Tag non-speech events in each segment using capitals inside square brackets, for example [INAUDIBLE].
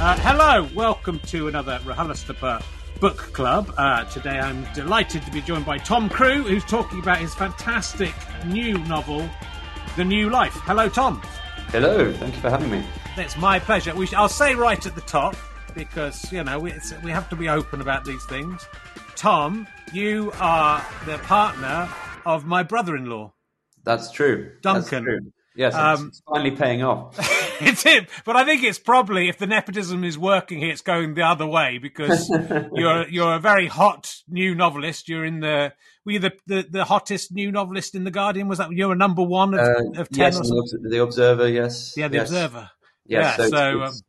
Uh, hello, welcome to another RHLSTP Book Club. Uh, today I'm delighted to be joined by Tom Crewe, who's talking about his fantastic new novel, The New Life. Hello, Tom. Hello, thank you for having me. It's my pleasure. We, I'll say right at the top, because, you know, we, it's, we have to be open about these things. Tom, you are the partner of my brother in law. That's true. Duncan. That's true. Yes, Um, it's finally paying off. [LAUGHS] it's him. But I think it's probably if the nepotism is working here, it's going the other way because [LAUGHS] you're you're a very hot new novelist. You're in the were you the, the, the hottest new novelist in the Guardian? Was that you're a number one of, Uh, of ten yes, the, Observer, yes. Yeah, the yes. Observer. Yes, Yeah, so, so, it's-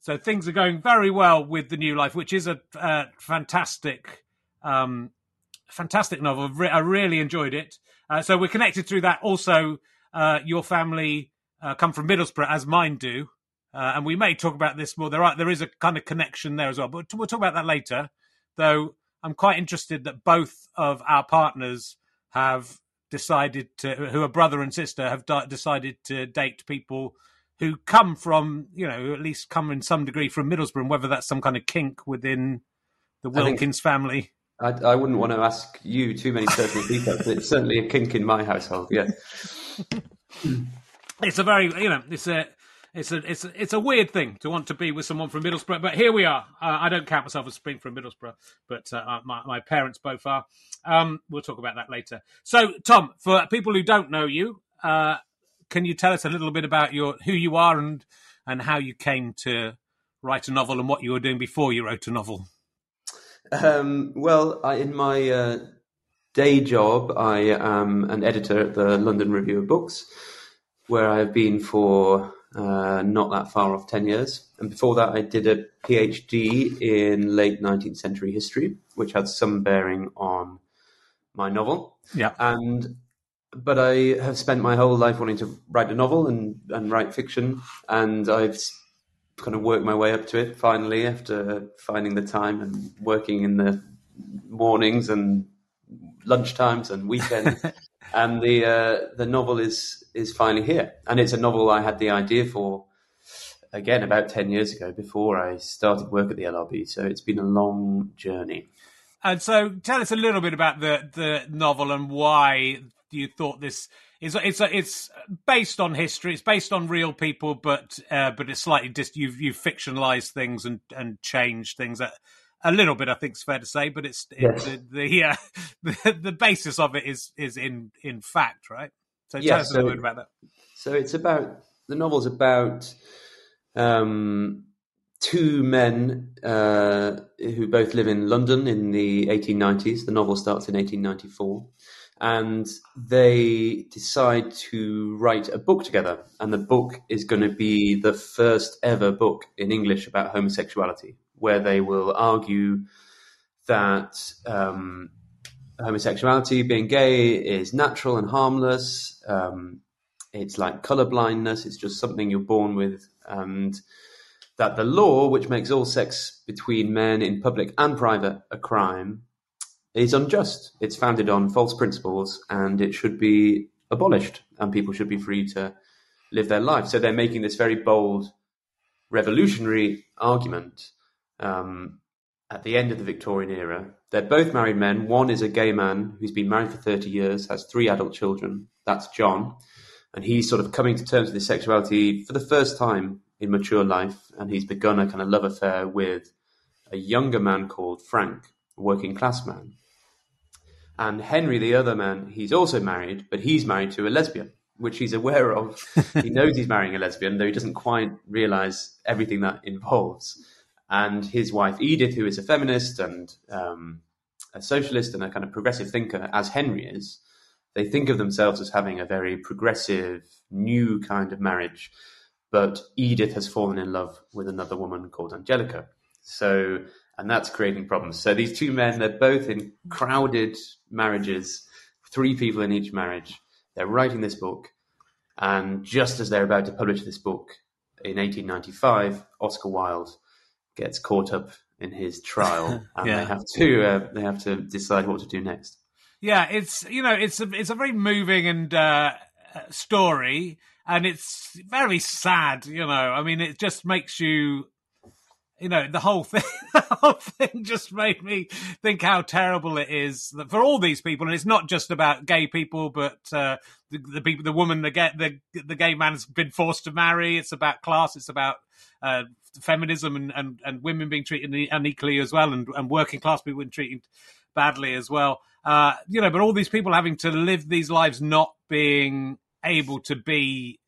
So things are going very well with the new life, which is a uh, fantastic, um, fantastic novel. I really enjoyed it. Uh, so we're connected through that. Also, uh, your family uh, come from Middlesbrough, as mine do, uh, and we may talk about this more. There are there is a kind of connection there as well, but we'll talk about that later. Though I'm quite interested that both of our partners have decided to, who are brother and sister, have di- decided to date people who come from, you know, who at least come in some degree from Middlesbrough, and whether that's some kind of kink within the Wilkins family. I, I wouldn't want to ask you too many personal details, but it's certainly a kink in my household, yeah. [LAUGHS] It's a very, you know, it's a. It's a it's a, it's a weird thing to want to be with someone from Middlesbrough, but here we are. Uh, I don't count myself as being from Middlesbrough, but uh, my my parents both are. Um, we'll talk about that later. So, Tom, for people who don't know you, uh, can you tell us a little bit about your who you are and and how you came to write a novel and what you were doing before you wrote a novel? Um, well, I, in my uh, day job, I am an editor at the London Review of Books, where I have been for uh, not that far off 10 years. And before that, I did a PhD in late 19th century history, which had some bearing on my novel. Yeah. And but I have spent my whole life wanting to write a novel and, and write fiction, and I've kind of worked my way up to it finally after finding the time and working in the mornings and lunchtimes and weekends. [LAUGHS] and the uh, the novel is is finally here, and it's a novel I had the idea for again about ten years ago before I started work at the LRB. So it's been a long journey. And so, tell us a little bit about the the novel and why you thought this is. It's it's based on history. It's based on real people, but uh, but it's slightly just you've you've fictionalized things and and changed things. A, a little bit, I think, is fair to say, but it's Yes. it, the the, uh, [LAUGHS] the the basis of it is is in in fact, right? So tell Yeah, us a little bit about that. So it's about the novel's about um, two men uh, who both live in London in the 1890s. The novel starts in 1894, and they decide to write a book together. And the book is going to be the first ever book in English about homosexuality, where they will argue that. Um, Homosexuality, being gay, is natural and harmless. Um, it's like color blindness it's just something you're born with and that the law which makes all sex between men in public and private a crime is unjust it's founded on false principles and it should be abolished and people should be free to live their life so they're making this very bold revolutionary argument um, at the end of the Victorian era. They're both married men. One is a gay man who's been married for 30 years, has three adult children. That's John. And he's sort of coming to terms with his sexuality for the first time in mature life. And he's begun a kind of love affair with a younger man called Frank, a working class man. And Henry, the other man, he's also married, but he's married to a lesbian, which he's aware of. [LAUGHS] he knows he's marrying a lesbian, though he doesn't quite realize everything that involves. And his wife, Edith, who is a feminist and um, a socialist and a kind of progressive thinker, as Henry is, they think of themselves as having a very progressive, new kind of marriage. But Edith has fallen in love with another woman called Angelica. So, and that's creating problems. So these two men, they're both in crowded marriages, three people in each marriage. They're writing this book. And just as they're about to publish this book in 1895, Oscar Wilde gets caught up in his trial, [LAUGHS] and Yeah. they have to uh, they have to decide what to do next. Yeah, it's you know it's a it's a very moving and uh, uh, story, and it's very sad. You know, I mean, it just makes you, you know, the whole thing. [LAUGHS] The whole thing just made me think how terrible it is that for all these people, and it's not just about gay people, but uh, the, the people, the woman, the gay, the the gay man's been forced to marry. It's about class. It's about uh, feminism and, and, and women being treated unequally as well, and, and working class people being treated badly as well. Uh, you know, but all these people having to live these lives not being able to be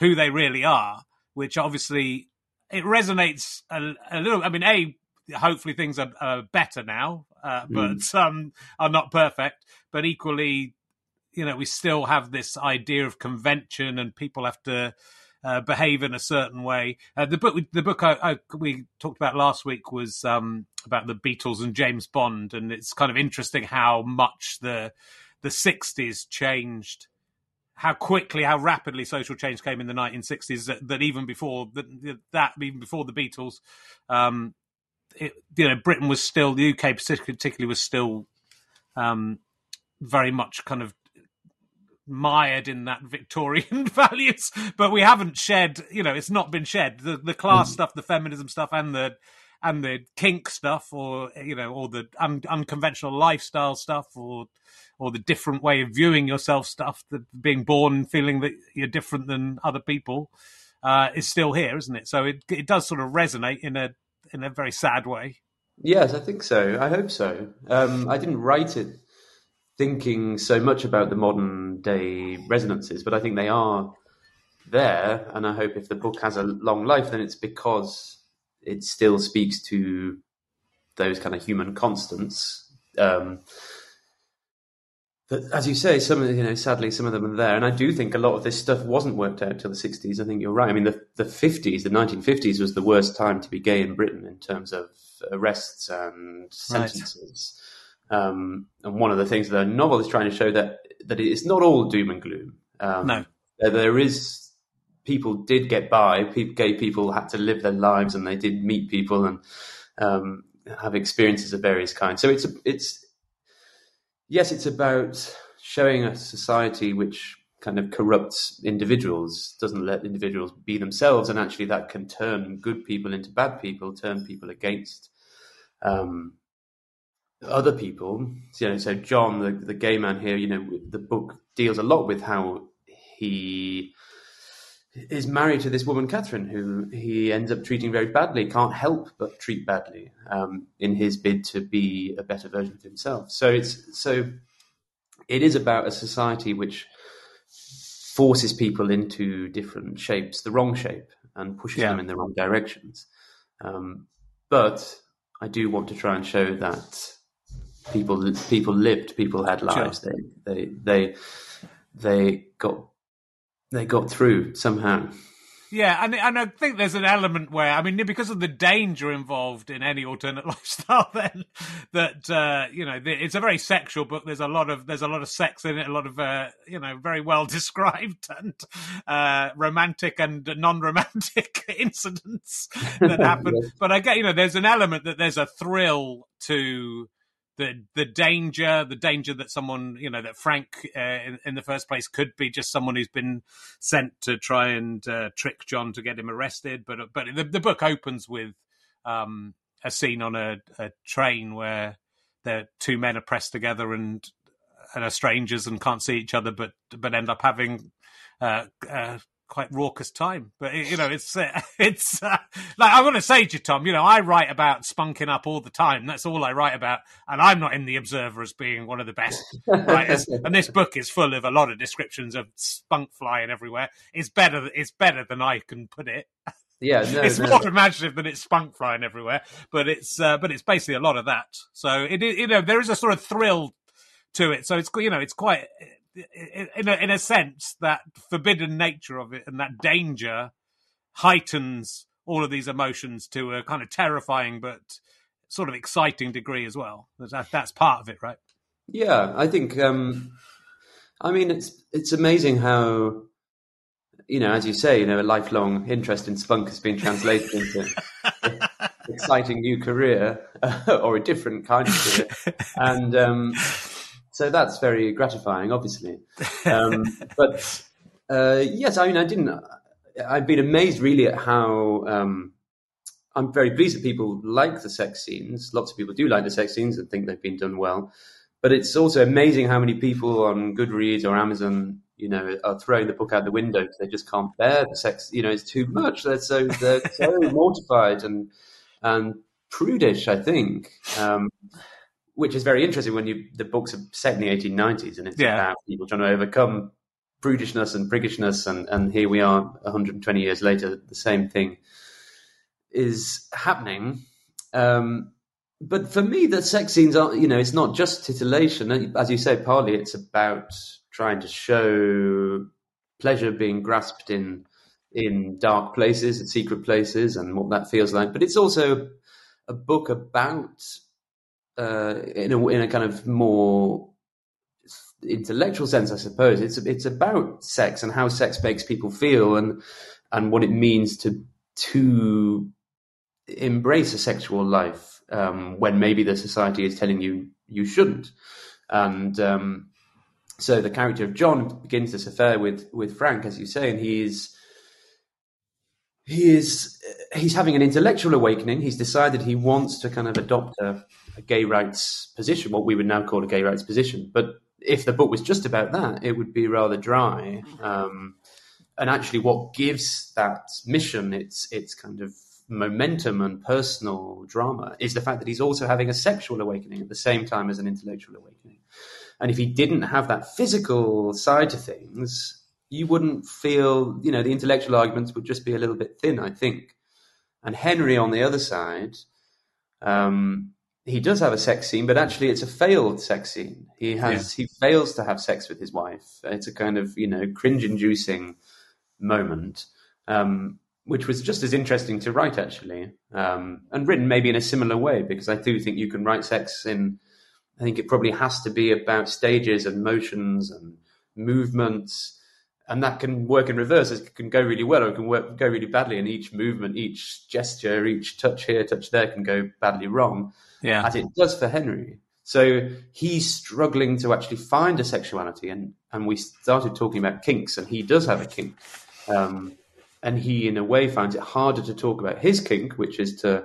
who they really are, which obviously it resonates a, a little. I mean, a hopefully things are, are better now, uh, but um, are not perfect. But equally, you know, we still have this idea of convention, and people have to uh, behave in a certain way. Uh, the book, the book I, I, we talked about last week was um, about the Beatles and James Bond, and it's kind of interesting how much the the '60s changed, how quickly, how rapidly social change came in the 1960s. That, that even before that, that, even before the Beatles, um, it, you know, Britain was still the UK particularly was still um, very much kind of mired in that Victorian [LAUGHS] values, but we haven't shed. You know, it's not been shed. The the class stuff, the feminism stuff, and the and the kink stuff, or you know, or the un- unconventional lifestyle stuff, or or the different way of viewing yourself stuff, that being born feeling that you're different than other people, uh, is still here, isn't it? So it it does sort of resonate in a in a very sad way. Yes, I think so. I hope so. Um, I didn't write it thinking so much about the modern day resonances, but I think they are there. And I hope if the book has a long life, then it's because it still speaks to those kind of human constants. Um, that, as you say, some of you know, sadly, some of them are there, and I do think a lot of this stuff wasn't worked out till the '60s. I think you're right. I mean, the the '50s, the 1950s, was the worst time to be gay in Britain in terms of arrests and sentences. Um, and one of the things that the novel is trying to show that that it's not all doom and gloom. Um, No. there- there is people did get by. People, gay people had to live their lives, and they did meet people and um, have experiences of various kinds. So it's a, it's yes, it's about showing a society which kind of corrupts individuals, doesn't let individuals be themselves, and actually that can turn good people into bad people, turn people against um, other people. You know, so John, the the gay man here, you know, the book deals a lot with how he is married to this woman, Catherine, who he ends up treating very badly, can't help but treat badly um, in his bid to be a better version of himself. So it's so it is about a society which forces people into different shapes, the wrong shape, and pushes yeah. them in the wrong directions. Um, but I do want to try and show that people people lived, people had lives. Sure. They they they they got they got through somehow. Yeah, and and I think there's an element where I mean because of the danger involved in any alternate [LAUGHS] lifestyle, then that uh, you know it's a very sexual book. There's a lot of there's a lot of sex in it, a lot of uh, you know very well [LAUGHS] described and uh, romantic and non-romantic [LAUGHS] incidents that happen. yes. But I get you know there's an element that there's a thrill to the the danger, the danger that someone you know that Frank uh, in, in, the first place could be just someone who's been sent to try and uh, trick John to get him arrested. But but the, the book opens with um, a scene on a, a train where the two men are pressed together and and are strangers and can't see each other, but but end up having uh, uh, quite raucous time. But you know, it's uh, [LAUGHS] it's uh, like I want to say to you, Tom. You know, I write about spunking up all the time. That's all I write about, and I'm not in the Observer as being one of the best [LAUGHS] writers. and this book is full of a lot of descriptions of spunk flying everywhere. It's better. It's better than I can put it. Yeah, [LAUGHS] no, it's no. more imaginative than it's spunk flying everywhere, but it's uh, but it's basically a lot of that. So it you know there is a sort of thrill to it. So it's you know it's quite in a, in a sense, that forbidden nature of it and that danger heightens all of these emotions to a kind of terrifying but sort of exciting degree as well. That, that's part of it, right? Yeah, I think. Um, I mean, it's it's amazing how, you know, as you say, you know, a lifelong interest in spunk has been translated into [LAUGHS] exciting new career [LAUGHS] or a different kind of career, and. Um, so that's very gratifying, obviously. [LAUGHS] Um, but uh, yes, I mean, I didn't. I've been amazed really at how. Um, I'm very pleased that people like the sex scenes. Lots of people do like the sex scenes and think they've been done well. But it's also amazing how many people on Goodreads or Amazon, you know, are throwing the book out the window because they just can't bear the sex. You know, it's too much. They're so they're so [LAUGHS] mortified and and prudish. I think. Um, which is very interesting when you the books are set in the 1890s and it's yeah. about people trying to overcome prudishness and priggishness and and here we are 120 years later the same thing is happening. Um, but for me the sex scenes are you know it's not just titillation. As you say partly it's about trying to show pleasure being grasped in in dark places and secret places and what that feels like. But it's also a book about uh, in a in a kind of more intellectual sense, I suppose. It's it's about sex and how sex makes people feel and and what it means to to embrace a sexual life um, when maybe the society is telling you you shouldn't. And um, so the character of John begins this affair with with Frank, as you say, and he's he is he's having an intellectual awakening. He's decided he wants to kind of adopt a, a, gay rights position, what we would now call a gay rights position. But if the book was just about that, it would be rather dry. Um, and actually, what gives that mission its its kind of momentum and personal drama is the fact that he's also having a sexual awakening at the same time as an intellectual awakening. And if he didn't have that physical side to things, you wouldn't feel, you know, the intellectual arguments would just be a little bit thin, I think. And Henry on the other side, um, he does have a sex scene, but actually it's a failed sex scene. He has yeah. he fails to have sex with his wife. It's a kind of you know cringe-inducing moment, um, which was just as interesting to write actually, um, and written maybe in a similar way because I do think you can write sex in. I think it probably has to be about stages and motions and movements and that can work in reverse. It can go really well or it can work go really badly. And each movement, each gesture, each touch here, touch there can go badly wrong, Yeah. as it does for Henry. So he's struggling to actually find a sexuality, and and we started talking about kinks, and he does have a kink, um, and he in a way finds it harder to talk about his kink, which is to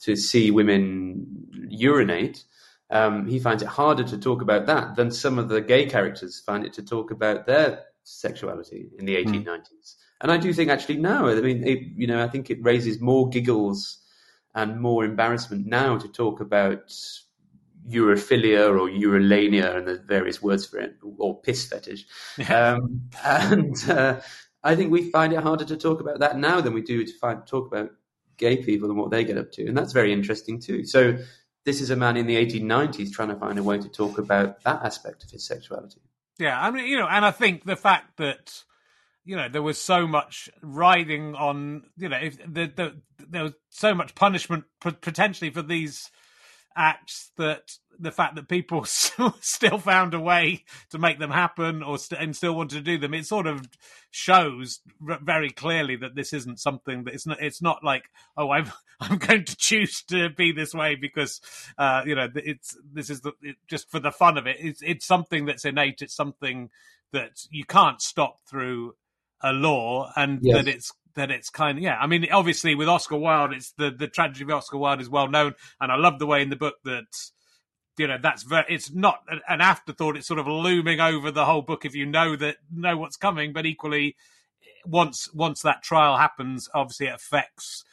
to see women urinate. Um, he finds it harder to talk about that than some of the gay characters find it to talk about their sexuality in the 1890s. And I do think actually now, I mean, it, you know, I think it raises more giggles and more embarrassment now to talk about urophilia or urolagnia and the various words for it, or piss fetish. [LAUGHS] Um, and uh, I think we find it harder to talk about that now than we do to find talk about gay people and what they get up to, and that's very interesting too. So this is a man in the 1890s trying to find a way to talk about that aspect of his sexuality. Yeah, I mean, you know, and I think the fact that you know there was so much riding on, you know, if the, the, there was so much punishment potentially for these acts that the fact that people [LAUGHS] still found a way to make them happen or st- and still wanted to do them, it sort of shows r- very clearly that this isn't something that it's not. It's not like oh, I'm [LAUGHS] I'm going to choose to be this way because uh, you know it's this is the, it, just for the fun of it. It's it's something that's innate. It's something that you can't stop through a law, and Yes. that it's that it's kind of yeah. I mean, obviously with Oscar Wilde, it's the the tragedy of Oscar Wilde is well known, and I love the way in the book that you know that's very it's not an- an afterthought it's sort of looming over the whole book if you know that know what's coming but equally once once that trial happens obviously it affects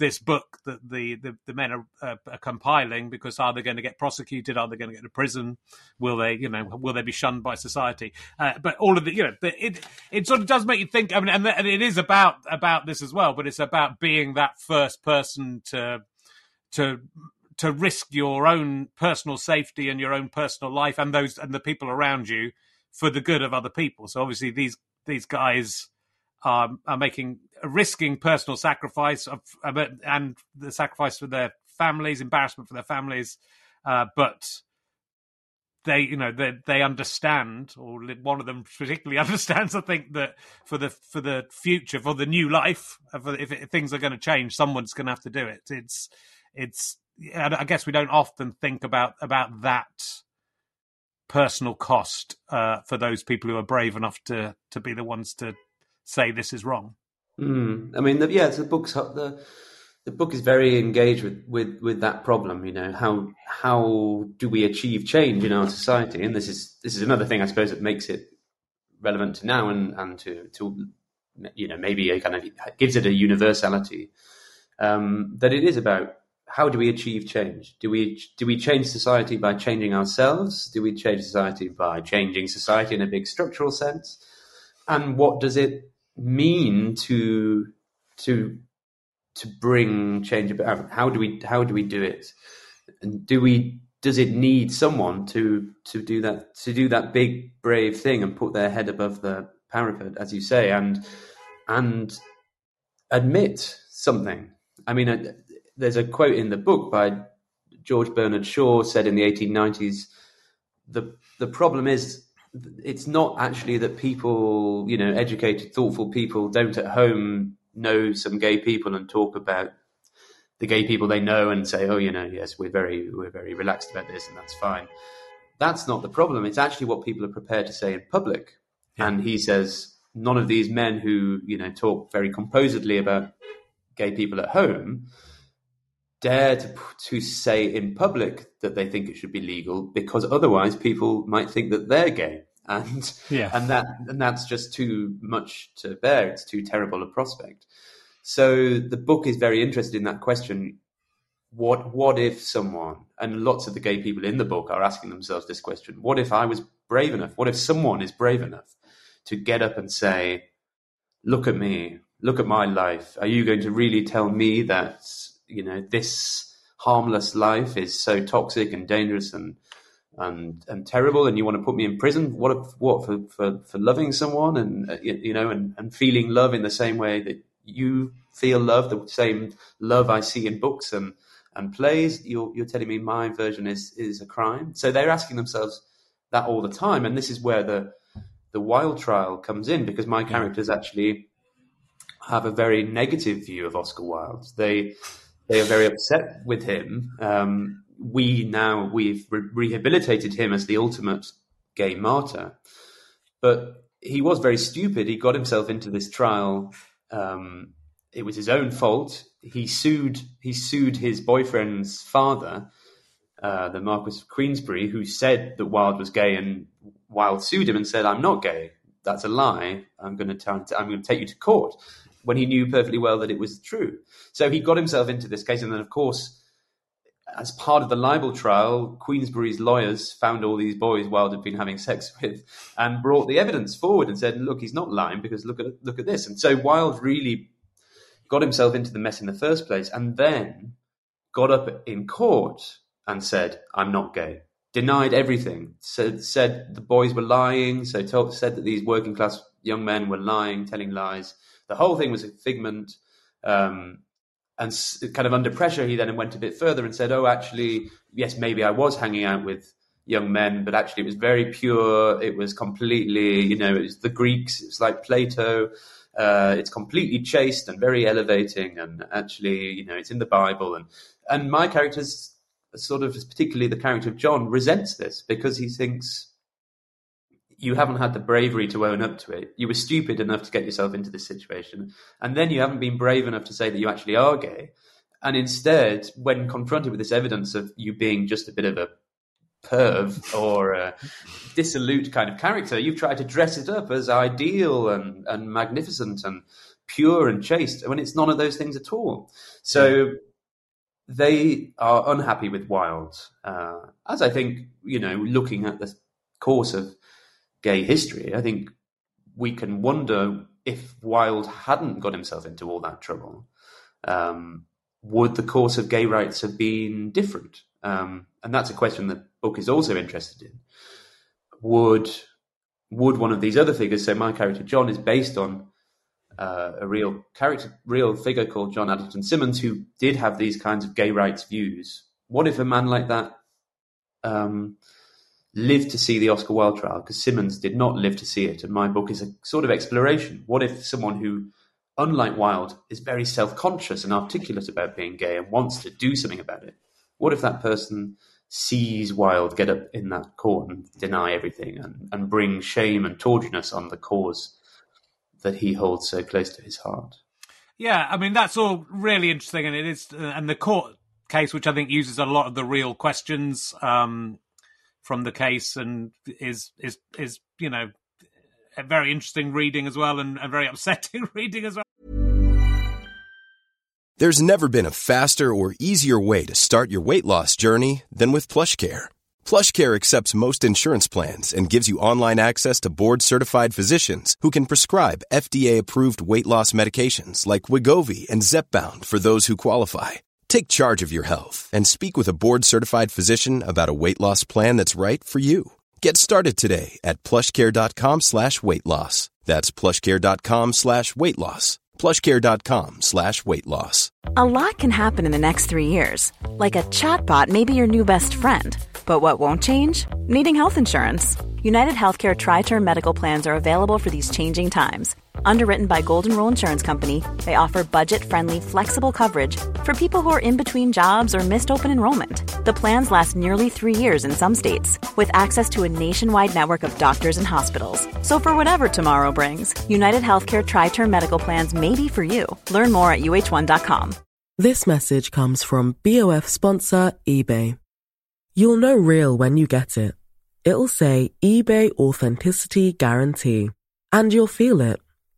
this book that the the, the men are, uh, are compiling because are they going to get prosecuted? Are they going to get to prison? Will they you know will they be shunned by society? Uh, but all of the you know it it sort of does make you think i mean and, and it is about about this as well but it's about being that first person to to to risk your own personal safety and your own personal life and those and the people around you for the good of other people. So obviously these these guys are are making risking personal sacrifice of and the sacrifice for their families, embarrassment for their families, uh, but they you know they they understand or one of them particularly [LAUGHS] understands i think that for the for the future for the new life if, if things are going to change someone's going to have to do it. It's it's i guess we don't often think about about that personal cost uh, for those people who are brave enough to to be the ones to say this is wrong Mm. I mean, the, yeah, the book's the the book is very engaged with, with, with that problem. You know, how how do we achieve change in our society? And this is this is another thing, I suppose, that makes it relevant to now and and to to you know maybe kind of gives it a universality. Um, that it is about how do we achieve change? Do we do we change society by changing ourselves? Do we change society by changing society in a big structural sense? And what does it mean to to to bring change about? How do we how do we do it? And do we does it need someone to to do that to do that big brave thing and put their head above the parapet, as you say, and and admit something? I mean, uh, there's a quote in the book by George Bernard Shaw said in the 1890s. The the problem is it's not actually that people, you know, educated, thoughtful people don't at home know some gay people and talk about the gay people they know and say, oh, you know, yes, we're very, we're very relaxed about this and that's fine. That's not the problem. It's actually what people are prepared to say in public. Yeah. And he says, none of these men who, you know, talk very composedly about gay people at home dare to, to say in public that they think it should be legal because otherwise people might think that they're gay. And Yeah. and that and that's just too much to bear. It's too terrible a prospect. So the book is very interested in that question. What what if someone and lots of the gay people in the book are asking themselves this question. What if i was brave enough? What if someone is brave enough to get up and say look at me. Look at my life. Are you going to really tell me that you know this harmless life is so toxic and dangerous and and and terrible and you want to put me in prison? What what for, for for loving someone and uh, you, you know and, and feeling love in the same way that you feel love the same love i see in books and and plays? You're you're telling me my version is is a crime? So they're asking themselves that all the time and this is where the the Wilde trial comes in because my characters actually have a very negative view of Oscar Wilde. They they are very upset with him. Um, we now we've re- rehabilitated him as the ultimate gay martyr, but he was very stupid. He got himself into this trial. Um, it was his own fault. He sued. He sued his boyfriend's father, uh, the Marquis of Queensberry, who said that Wilde was gay, and Wilde sued him and said, "I'm not gay. That's a lie. I'm going to. I'm going to take you to court." When he knew perfectly well that it was true. So he got himself into this case, and then, of course, as part of the libel trial, Queensberry's lawyers found all these boys Wilde had been having sex [LAUGHS] with, and brought the evidence forward and said, "Look, he's not lying because look at look at this." And so Wilde really got himself into the mess in the first place, and then got up in court and said, "I'm not gay." Denied everything. Said said the boys were lying. So told, said that these working class young men were lying, telling lies. The whole thing was a figment. Um, and kind of under pressure, he then went a bit further and said, "Oh, actually, yes, maybe I was hanging out with young men, but actually, it was very pure. It was completely, you know, it was the Greeks. It's like Plato. Uh, it's completely chaste and very elevating, and actually, you know, it's in the Bible. And and my character's sort of, particularly the character of John, resents this because he thinks." You haven't had the bravery to own up to it. You were stupid enough to get yourself into this situation. And then you haven't been brave enough to say that you actually are gay. And instead, when confronted with this evidence of you being just a bit of a perv or a dissolute kind of character, you've tried to dress it up as ideal and, and magnificent and pure and chaste when it's none of those things at all. So they are unhappy with Wilde, uh, as I think, you know, looking at the course of gay history, I think we can wonder if Wilde hadn't got himself into all that trouble, um, would the course of gay rights have been different? Um, and that's a question the book is also interested in. Would would one of these other figures, so my character John, is based on uh, a real character, real figure called John Addington Symonds, who did have these kinds of gay rights views. What if a man like that um, lived to see the Oscar Wilde trial? Because Symonds did not live to see it, and my book is a sort of exploration. What if someone who, unlike Wilde, is very self-conscious and articulate about being gay and wants to do something about it? What if that person sees Wilde get up in that court and deny everything and, and bring shame and tawdriness on the cause that he holds so close to his heart? Yeah, I mean that's all really interesting, and it is, uh, and the court case, which I think uses a lot of the real questions um, from the case, and is is is you know a very interesting reading as well, and a very [LAUGHS] upsetting reading as well. There's never been a faster or easier way to start your weight loss journey than with PlushCare. PlushCare accepts most insurance plans and gives you online access to board-certified physicians who can prescribe FDA-approved weight loss medications like Wegovy and Zepbound for those who qualify. Take charge of your health and speak with a board-certified physician about a weight loss plan that's right for you. Get started today at plushcare.com slash weight loss. That's plushcare.com slash weight loss. Plushcare.com slash weight loss. A lot can happen in the next three years. Like a chatbot may be your new best friend. But what won't change? Needing health insurance. United Healthcare Tri Term Medical Plans are available for these changing times. Underwritten by Golden Rule Insurance Company, they offer budget friendly, flexible coverage for people who are in between jobs or missed open enrollment. The plans last nearly three years in some states, with access to a nationwide network of doctors and hospitals. So, for whatever tomorrow brings, United Healthcare Tri Term Medical Plans may be for you. Learn more at uh1.com. This message comes from BOF sponsor eBay. You'll know real when you get it. It'll say eBay Authenticity Guarantee. And you'll feel it.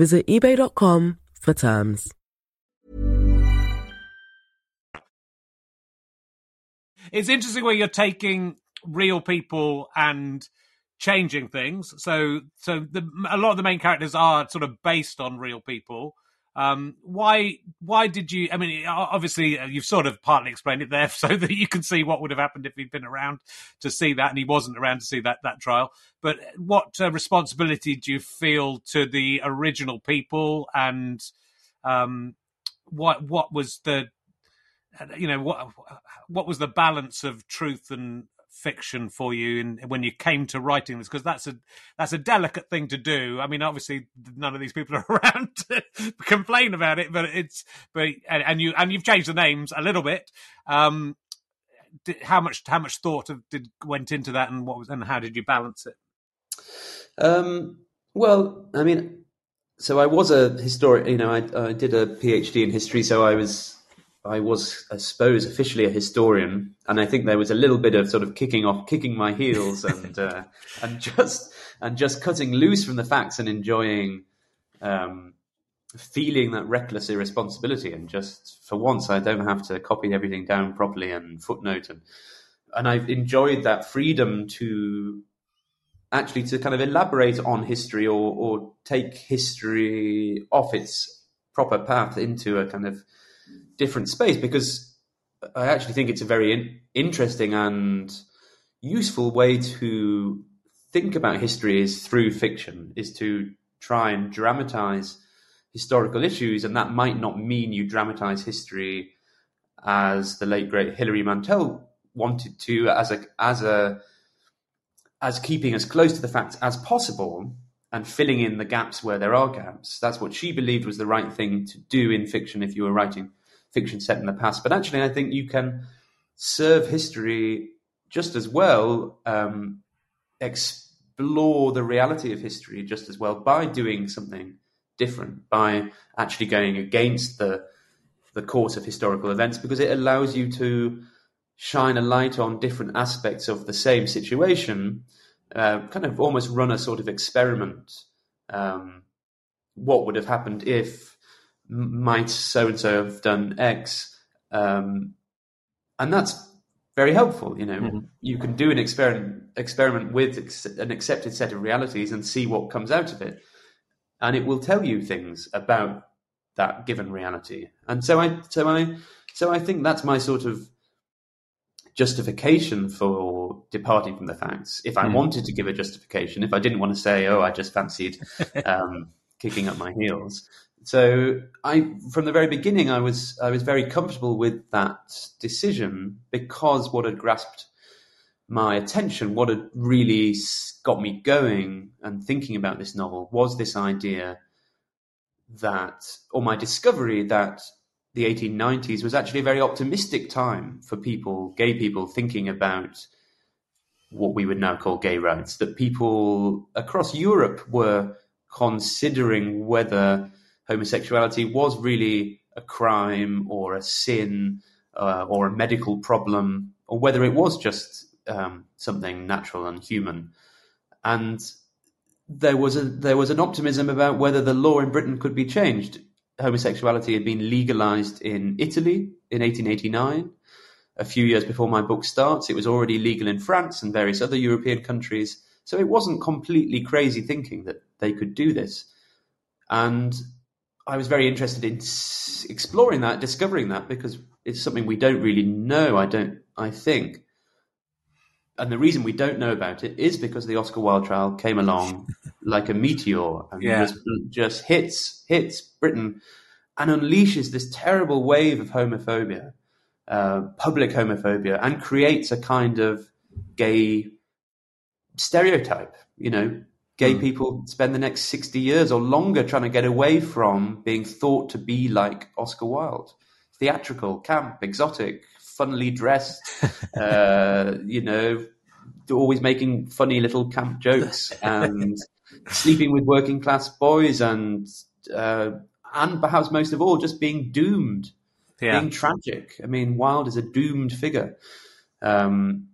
Visit eBay.com for terms. It's interesting where you're taking real people and changing things. So, so the, a lot of the main characters are sort of based on real people. Um, why why did you? I mean, obviously uh, you've sort of partly explained it there, [LAUGHS] so that you can see what would have happened if he'd been around to see that, and he wasn't around to see that that trial. But what uh, responsibility do you feel to the original people, and um, what what was the you know what what was the balance of truth and fiction for you in, when you came to writing this because that's a that's a delicate thing to do. I mean obviously none of these people are [LAUGHS] around to complain about it but it's but and, and you and you've changed the names a little bit. Um did, how much how much thought of, did went into that and what was and how did you balance it? Um well i mean so i was a historian you know I, I did a phd in history so i was I was, I suppose, officially a historian, and I think there was a little bit of sort of kicking off, kicking my heels, and uh, [LAUGHS] and just and just cutting loose from the facts and enjoying, um, feeling that reckless irresponsibility, and just for once, I don't have to copy everything down properly and footnote, and and I've enjoyed that freedom to actually to kind of elaborate on history or or take history off its proper path into a kind of different space because I actually think it's a very in- interesting and useful way to think about history is through fiction, is to try and dramatize historical issues, and that might not mean you dramatize history as the late great Hilary Mantel wanted to, as a as a as keeping as close to the facts as possible and filling in the gaps where there are gaps. That's what she believed was the right thing to do in fiction if you were writing fiction set in the past. But actually, I think you can serve history just as well, um, explore the reality of history just as well by doing something different, by actually going against the the course of historical events, because it allows you to shine a light on different aspects of the same situation, uh, kind of almost run a sort of experiment. Um, what would have happened if might so and so have done X, um, and that's very helpful. You know, mm-hmm. you can do an experiment experiment with an accepted set of realities and see what comes out of it, and it will tell you things about that given reality. And so I, so I, so I think that's my sort of justification for departing from the facts. If I mm. wanted to give a justification, if I didn't want to say, "Oh, I just fancied [LAUGHS] um, kicking up my heels," So I, from the very beginning, I was I was very comfortable with that decision because what had grasped my attention, what had really got me going and thinking about this novel, was this idea that, or my discovery that the 1890s was actually a very optimistic time for people, gay people, thinking about what we would now call gay rights. That people across Europe were considering whether homosexuality was really a crime or a sin uh, or a medical problem, or whether it was just um, something natural and human. And there was a there was an optimism about whether the law in Britain could be changed. Homosexuality had been legalized in Italy in 1889. A few years before my book starts, it was already legal in France and various other European countries. So it wasn't completely crazy thinking that they could do this. And I was very interested in exploring that, discovering that, because it's something we don't really know. I don't. I think, and the reason we don't know about it is because the Oscar Wilde trial came along [LAUGHS] like a meteor and yeah. just, just hits hits Britain and unleashes this terrible wave of homophobia, uh, public homophobia, and creates a kind of gay stereotype. You know, gay mm. people spend the next 60 years or longer trying to get away from being thought to be like Oscar Wilde. Theatrical, camp, exotic, funnily dressed, [LAUGHS] uh, you know, always making funny little camp jokes [LAUGHS] and sleeping with working class boys and, uh, and perhaps most of all, just being doomed, yeah. being tragic. I mean, Wilde is a doomed figure. Um,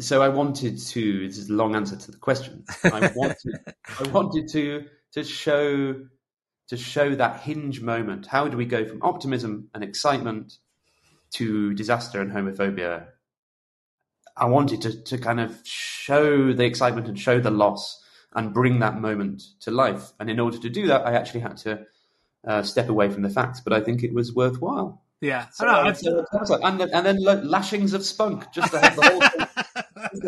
so I wanted to. This is a long answer to the question. [LAUGHS] I wanted. I wanted to to show to show that hinge moment. How do we go from optimism and excitement to disaster and homophobia? I wanted to to kind of show the excitement and show the loss and bring that moment to life. And in order to do that, I actually had to uh, step away from the facts. But I think it was worthwhile. Yeah, So, I know, so- and, then- and then lashings of spunk just to have the whole thing, [LAUGHS]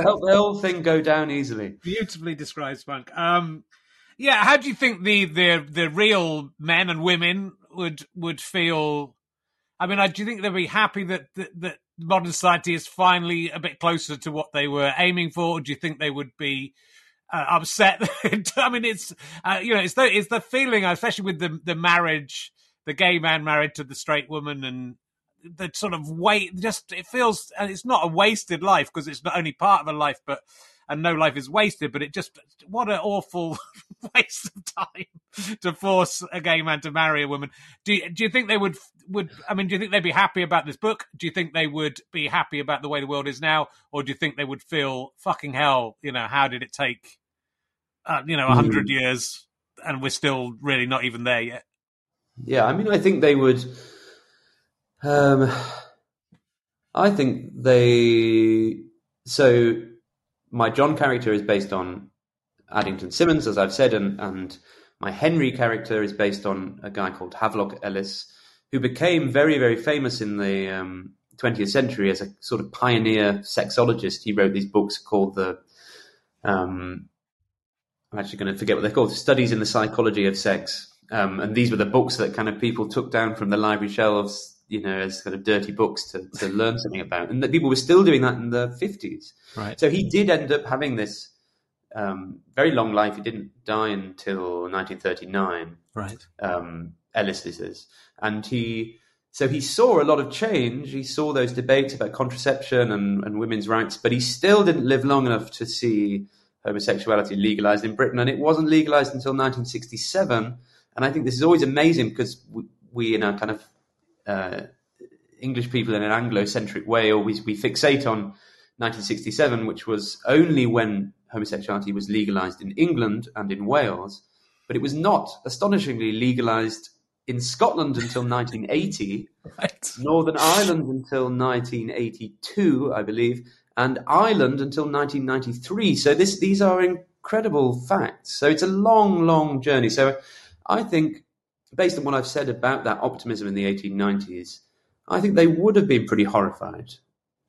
help the whole thing go down easily. beautifully described spunk. Um, yeah, how do you think the the the real men and women would would feel? I mean, do you think they'd be happy that that, that modern society is finally a bit closer to what they were aiming for? Or do you think they would be uh, upset? [LAUGHS] I mean, it's uh, you know, it's the it's the feeling, especially with the the marriage, the gay man married to the straight woman, and the sort of weight Just it feels, and it's not a wasted life because it's not only part of a life, but and no life is wasted. But it just what an awful [LAUGHS] waste of time to force a gay man to marry a woman. Do you, do you think they would would I mean? Do you think they'd be happy about this book? Do you think they would be happy about the way the world is now, or do you think they would feel fucking hell? You know, how did it take? Uh, you know, a hundred years, and we're still really not even there yet. Yeah, I mean, I think they would. Um, I think they. So, my John character is based on Addington Symonds, as I've said, and, and my Henry character is based on a guy called Havelock Ellis, who became very, very famous in the um, 20th century as a sort of pioneer sexologist. He wrote these books called the. Um, I'm actually going to forget what they're called. Studies in the Psychology of Sex. Um, and these were the books that kind of people took down from the library shelves, you know, as kind of dirty books to, to learn [LAUGHS] something about. And that people were still doing that in the 50s. Right. So he did end up having this um, very long life. He didn't die until 1939 Right. um, Ellis this is, and he so he saw a lot of change. He saw those debates about contraception and, and women's rights, but he still didn't live long enough to see homosexuality legalized in Britain, and it wasn't legalized until 1967. And I think this is always amazing because we, we in a kind of uh, English people in an Anglo-centric way always we fixate on 1967, which was only when homosexuality was legalized in England and in Wales, but it was not astonishingly legalized in Scotland until 1980, Right. Northern Ireland until 1982, I believe, and Ireland until 1993. So this these are incredible facts. So it's a long, long journey. So I think, based on what I've said about that optimism in the 1890s, I think they would have been pretty horrified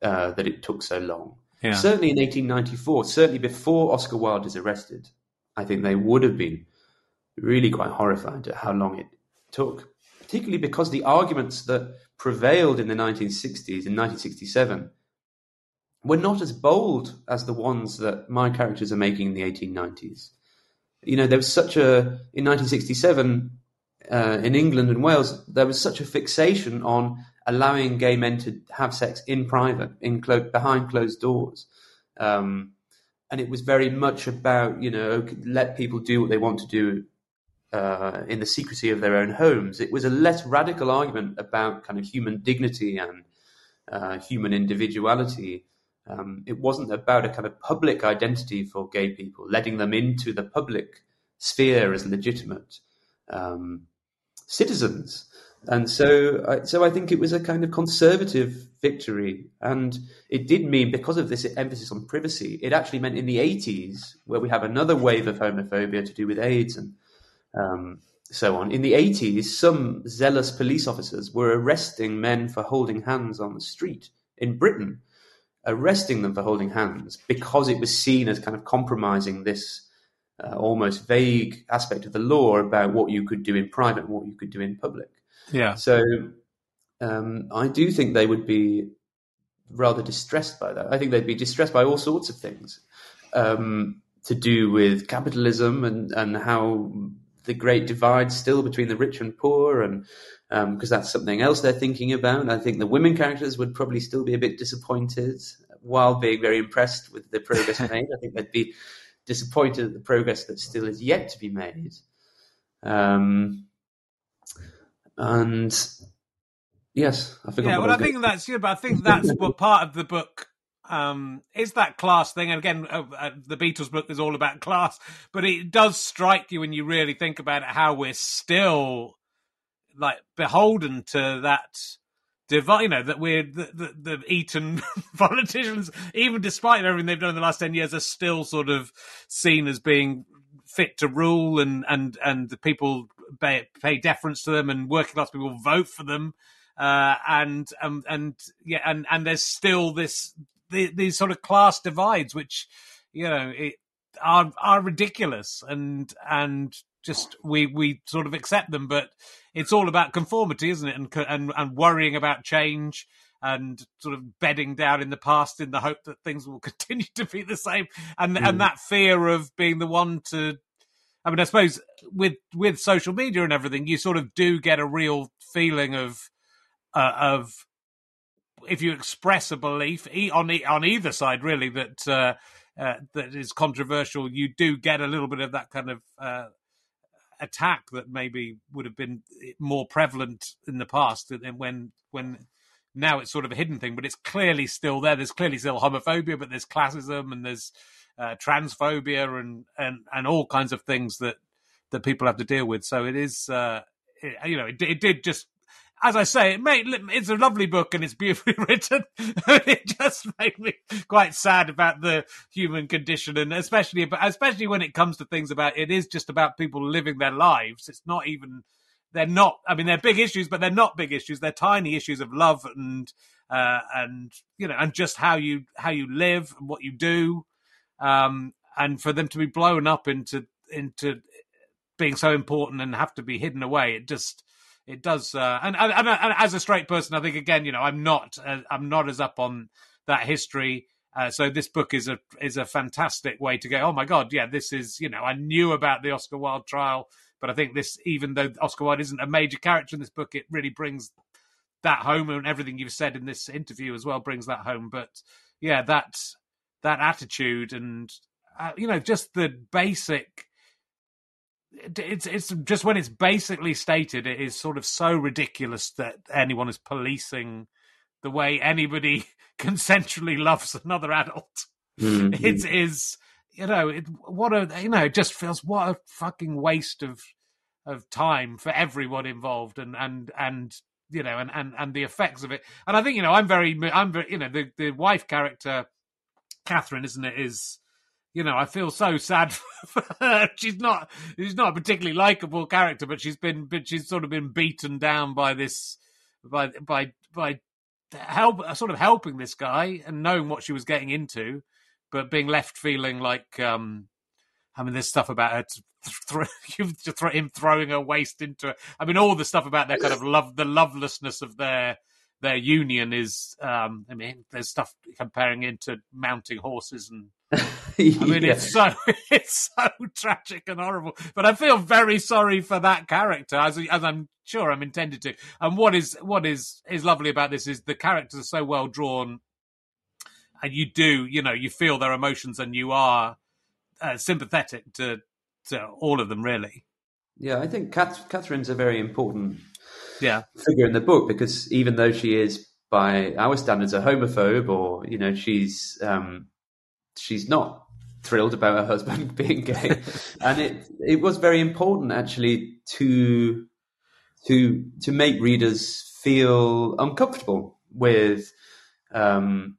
uh, that it took so long. Yeah. Certainly in 1894, certainly before Oscar Wilde is arrested, I think they would have been really quite horrified at how long it took, particularly because the arguments that prevailed in the 1960s, in 1967, were not as bold as the ones that my characters are making in the 1890s. You know, there was such a, in 1967, uh, in England and Wales, there was such a fixation on allowing gay men to have sex in private, in clo- behind closed doors. Um, and it was very much about, you know, let people do what they want to do uh, in the secrecy of their own homes. It was a less radical argument about kind of human dignity and uh, human individuality. Um, it wasn't about a kind of public identity for gay people, letting them into the public sphere as legitimate um, citizens. And so, I- so I think it was a kind of conservative victory, and it did mean because of this emphasis on privacy, it actually meant in the 80s, where we have another wave of homophobia to do with AIDS and um, so on. In the 80s, some zealous police officers were arresting men for holding hands on the street in Britain, arresting them for holding hands because it was seen as kind of compromising this uh, almost vague aspect of the law about what you could do in private and what you could do in public. Yeah. So um, I do think they would be rather distressed by that. I think they'd be distressed by all sorts of things um, to do with capitalism and, and how the great divide still between the rich and poor, and because that's something else they're thinking about. I think the women characters would probably still be a bit disappointed while being very impressed with the progress [LAUGHS] made. I think they'd be disappointed at the progress that still is yet to be made. Um, and yes, I forgot. Yeah, well, I was think that's yeah, but I think that's [LAUGHS] what part of the book um, is that class thing. And again, uh, uh, the Beatles book is all about class, but it does strike you when you really think about it how we're still like beholden to that divide, you know, that we're the, the, the Eton [LAUGHS] politicians, even despite everything they've done in the last 10 years, are still sort of seen as being fit to rule and, and, and the people pay, pay deference to them and working class people vote for them. Uh, and, um, and, yeah, and, and there's still this, the, these sort of class divides, which, you know, it, are, are ridiculous and, and just we we sort of accept them, but it's all about conformity, isn't it? And and and worrying about change and sort of bedding down in the past in the hope that things will [LAUGHS] continue to be the same, and mm. and that fear of being the one to. I mean, I suppose with with social media and everything, you sort of do get a real feeling of uh, of if you express a belief on on either side, really that uh, uh, that is controversial, you do get a little bit of that kind of uh, attack that maybe would have been more prevalent in the past when when now it's sort of a hidden thing but it's clearly still there. There's clearly still homophobia but there's classism and there's uh, transphobia and, and and all kinds of things that that people have to deal with. So it is uh, it, you know it, it did just as I say, it made, it's a lovely book and it's beautifully [LAUGHS] written. [LAUGHS] it just made me quite sad about the human condition, and especially, especially when it comes to things about it is just about people living their lives. It's not even they're not. I mean, they're big issues, but they're not big issues. They're tiny issues of love and uh, and you know, and just how you how you live and what you do, um, and for them to be blown up into into being so important and have to be hidden away, it just it does. Uh, and, and, and, as a straight person, I think again, you know, I'm not uh, I'm not as up on that history. Uh, so this book is a is a fantastic way to go. Oh my god, yeah, this is you know I knew about the Oscar Wilde trial, but I think this even though Oscar Wilde isn't a major character in this book, it really brings that home, and everything you've said in this interview as well brings that home. But yeah, that that attitude and uh, you know just the basic it's it's just when it's basically stated, it is sort of so ridiculous that anyone is policing the way anybody [LAUGHS] consensually loves another adult. Mm-hmm. [LAUGHS] It is, you know, it, what a you know, it just feels what a fucking waste of of time for everyone involved, and and and you know, and and and the effects of it. And I think you know, I'm very, I'm very, you know, the the wife character, Catherine, isn't it, is you know, I feel so sad [LAUGHS] for her. She's not she's not a particularly likable character, but she's been but she's sort of been beaten down by this by by by help sort of helping this guy and knowing what she was getting into, but being left feeling like um I mean, there's stuff about her [LAUGHS] th- th- him throwing her waist into it. I mean, all the stuff about their kind of love, the lovelessness of their their union is. Um, I mean, there's stuff comparing into mounting horses and [LAUGHS] I mean, yeah. it's so [LAUGHS] it's so tragic and horrible. But I feel very sorry for that character, as as I'm sure I'm intended to. And what is what is is lovely about this is the characters are so well drawn, and you do you know you feel their emotions and you are uh, sympathetic to to all of them really. Yeah, I think Kath- Catherine's a very important yeah figure in the book because even though she is by our standards a homophobe or you know she's um, she's not thrilled about her husband [LAUGHS] being gay, [LAUGHS] and it it was very important actually to to to make readers feel uncomfortable with um,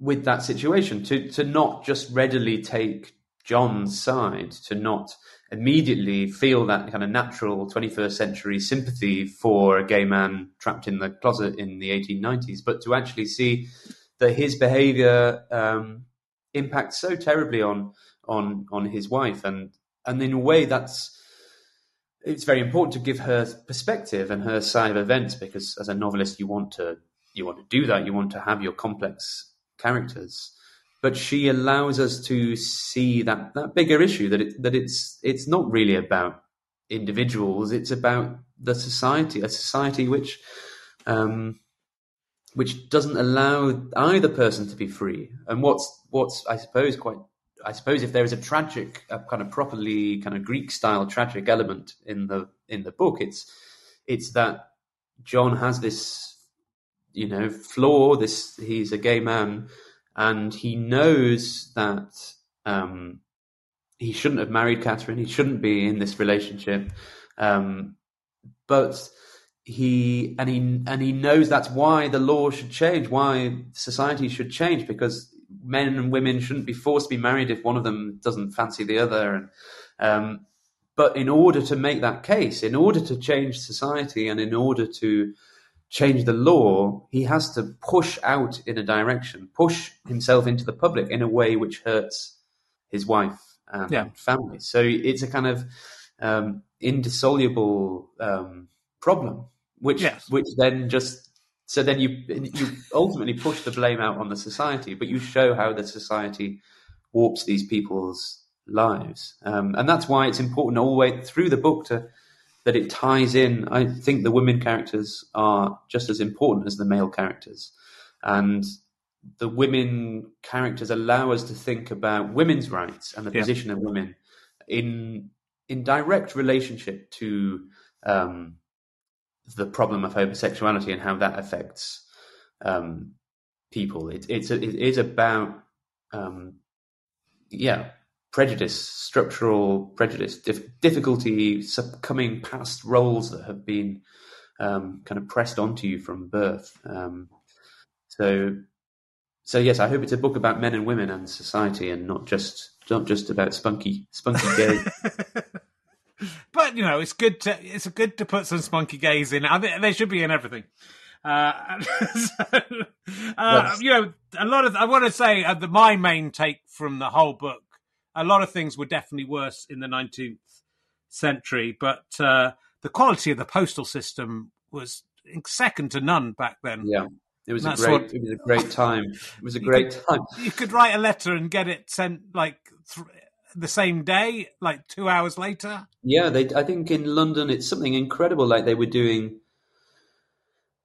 with that situation, to to not just readily take John's side, to not immediately feel that kind of natural 21st century sympathy for a gay man trapped in the closet in the 1890s, but to actually see that his behavior um, impacts so terribly on on on his wife, and and in a way that's it's very important to give her perspective and her side of events because as a novelist you want to you want to do that. You want to have your complex characters. But she allows us to see that that bigger issue that it, that it's it's not really about individuals. It's about the society a society which um, which doesn't allow either person to be free. And what's what's I suppose quite I suppose if there is a tragic, a kind of properly kind of Greek style tragic element in the in the book, it's it's that John has this you know flaw. This he's a gay man, and he knows that um, he shouldn't have married Catherine. He shouldn't be in this relationship, um, but he and he and he knows that's why the law should change, why society should change, because men and women shouldn't be forced to be married if one of them doesn't fancy the other. And um, but in order to make that case, in order to change society, and in order to change the law, he has to push out in a direction, push himself into the public in a way which hurts his wife and Yeah. family. So it's a kind of um, indissoluble um, problem, which Yes. which then just so then you you ultimately push the blame out on the society, but you show how the society warps these people's lives, um, and that's why it's important all the way through the book to that it ties in. I think the women characters are just as important as the male characters, and the women characters allow us to think about women's rights and the Yeah. position of women in in direct relationship to um, the problem of homosexuality and how that affects um, people. It, it's it is about um, yeah prejudice, structural prejudice, dif- difficulty succumbing past roles that have been um, kind of pressed onto you from birth. Um, so so yes, I hope it's a book about men and women and society, and not just not just about spunky spunky gay. [LAUGHS] But you know, it's good to it's good to put some spunky gays in. I think they should be in everything. Uh, so, [LAUGHS] uh, Yes. you know, a lot of I want to say uh, the, my main take from the whole book. A lot of things were definitely worse in the 19th century, but uh, the quality of the postal system was second to none back then. yeah, it was a great what- it was a great time. It was a great time. You could write a letter and get it sent like th- the same day, like two hours later. Yeah, they. I think in London it's something incredible. Like they were doing.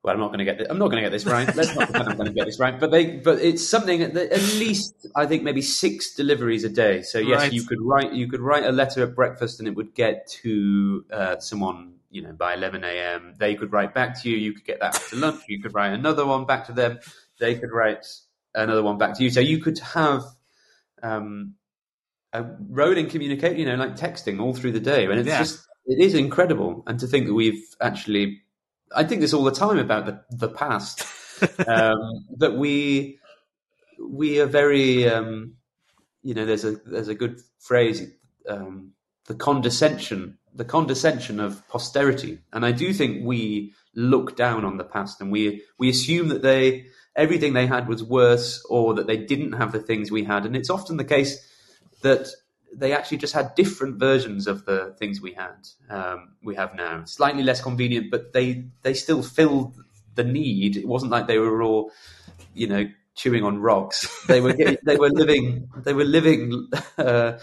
Well, I'm not going to get. This, I'm not going to get this right. Let's not pretend I'm going to get this right. But they. But it's something that at least I think maybe six deliveries a day. So yes, Right. you could write. You could write a letter at breakfast, and it would get to uh, someone. You know, by 11 a.m. They could write back to you. You could get that after lunch. You could write another one back to them. They could write another one back to you. So you could have. Um, a rolling communication, you know, like texting all through the day. And it's Yeah. just, it is incredible. And to think that we've actually, I think this all the time about the, the past, [LAUGHS] um, that we, we are very, um, you know, there's a, there's a good phrase, um, the condescension, the condescension of posterity. And I do think we look down on the past and we, we assume that they, everything they had was worse or that they didn't have the things we had. And it's often the case that they actually just had different versions of the things we had um, we have now. Slightly less convenient but they they still filled the need. It wasn't like they were all you know chewing on rocks. [LAUGHS] They were getting, they were living they were living uh,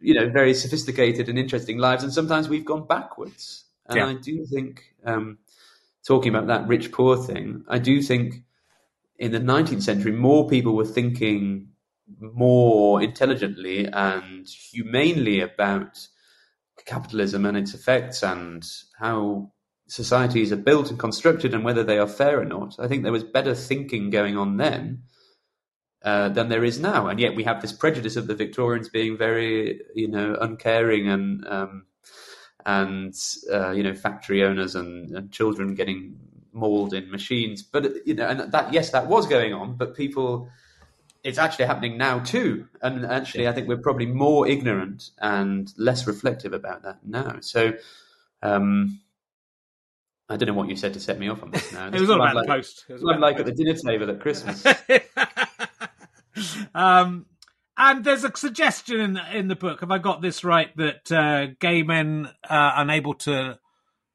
you know very sophisticated and interesting lives and sometimes we've gone backwards. And Yeah. i do think um, talking about that rich poor thing i do think in the 19th century more people were thinking more intelligently and humanely about capitalism and its effects and how societies are built and constructed and whether they are fair or not. I think there was better thinking going on then uh, than there is now, and yet we have this prejudice of the Victorians being very, you know, uncaring and um, and uh, you know, factory owners and, and children getting mauled in machines. But you know, and that yes, that was going on, but people it's actually happening now too. And actually, I think we're probably more ignorant and less reflective about that now. So, um, I don't know what you said to set me off on this now. [LAUGHS] It was all about the like, post. It was about like the at the dinner table at Christmas. [LAUGHS] um, and there's a suggestion in the, in the book. Have I got this right? That uh, gay men are unable to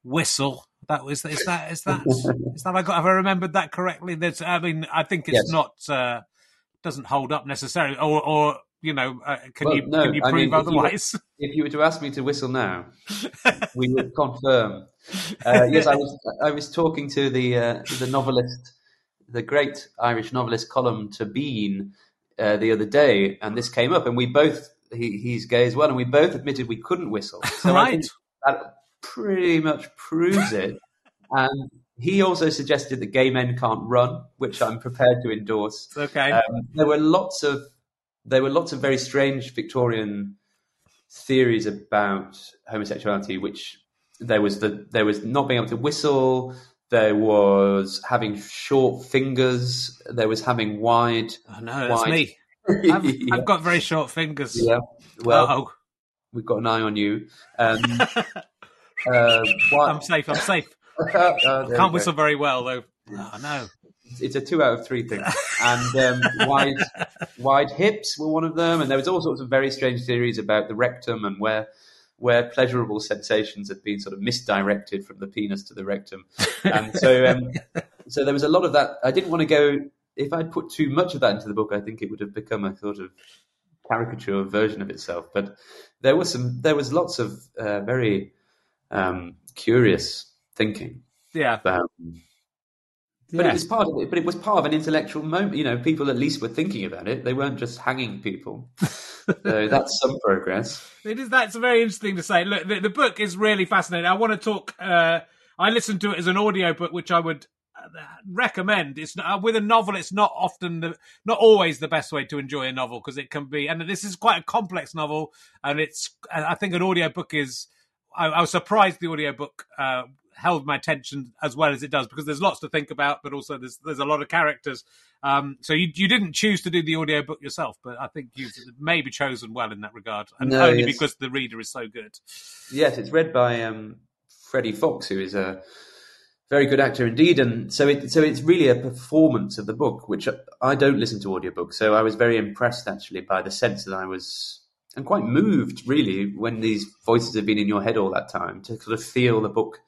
whistle. That was is that is that [LAUGHS] is that I got? Have I remembered that correctly? There's, I mean, I think it's Yes. not uh, doesn't hold up necessarily, or or you know, uh, can Well, you no, can you I prove mean, if you were- otherwise? [LAUGHS] if you were to ask me to whistle now, [LAUGHS] we would confirm. Uh, yes, I was. I was talking to the uh, the novelist, the great Irish novelist Colm Tóibín, uh, the other day, and this came up, and we both. He, he's gay as well, and we both admitted we couldn't whistle. So I Right. that pretty much proves it. [LAUGHS] And he also suggested that gay men can't run, which I'm prepared to endorse. Okay. Um, there were lots of there were lots of very strange Victorian theories about homosexuality, which there was the there was not being able to whistle. There was having short fingers. There was having wide. Oh no, that's wide... me. [LAUGHS] I've, I've, got very short fingers. Yeah. Well, Uh-oh. we've got an eye on you. Um, [LAUGHS] uh, wide... I'm safe. I'm safe. Uh, I can't whistle very well though. Oh no. It's a two out of three thing. And um, wide, [LAUGHS] wide hips were one of them. And there was all sorts of very strange theories about the rectum and where where pleasurable sensations had been sort of misdirected from the penis to the rectum. And so, um, so there was a lot of that. I didn't want to go. If I'd put too much of that into the book, I think it would have become a sort of caricature version of itself. But there was some. There was lots of uh, very um, curious thinking. Yeah. Um, but it was part of it. But it was part of an intellectual moment. You know, people at least were thinking about it. They weren't just hanging people. [LAUGHS] so that's some progress. It is. That's very interesting to say. Look, the, the book is really fascinating. I want to talk. Uh, I listened to it as an audio book, which I would uh, recommend. It's uh, with a novel. It's not often the, not always the best way to enjoy a novel because it can be. And this is quite a complex novel, and it's. I think an audio book is. I, I was surprised the audio book uh, held my attention as well as it does because there's lots to think about, but also there's there's a lot of characters. Um, so you you didn't choose to do the audiobook yourself, but I think you've maybe chosen well in that regard, and No, only yes. because the reader is so good. Yes, it's read by um, Freddie Fox, who is a very good actor indeed, and so it so it's really a performance of the book, which I don't listen to audiobooks, so I was very impressed actually by the sense that I was and quite moved really when these voices have been in your head all that time to sort of feel the book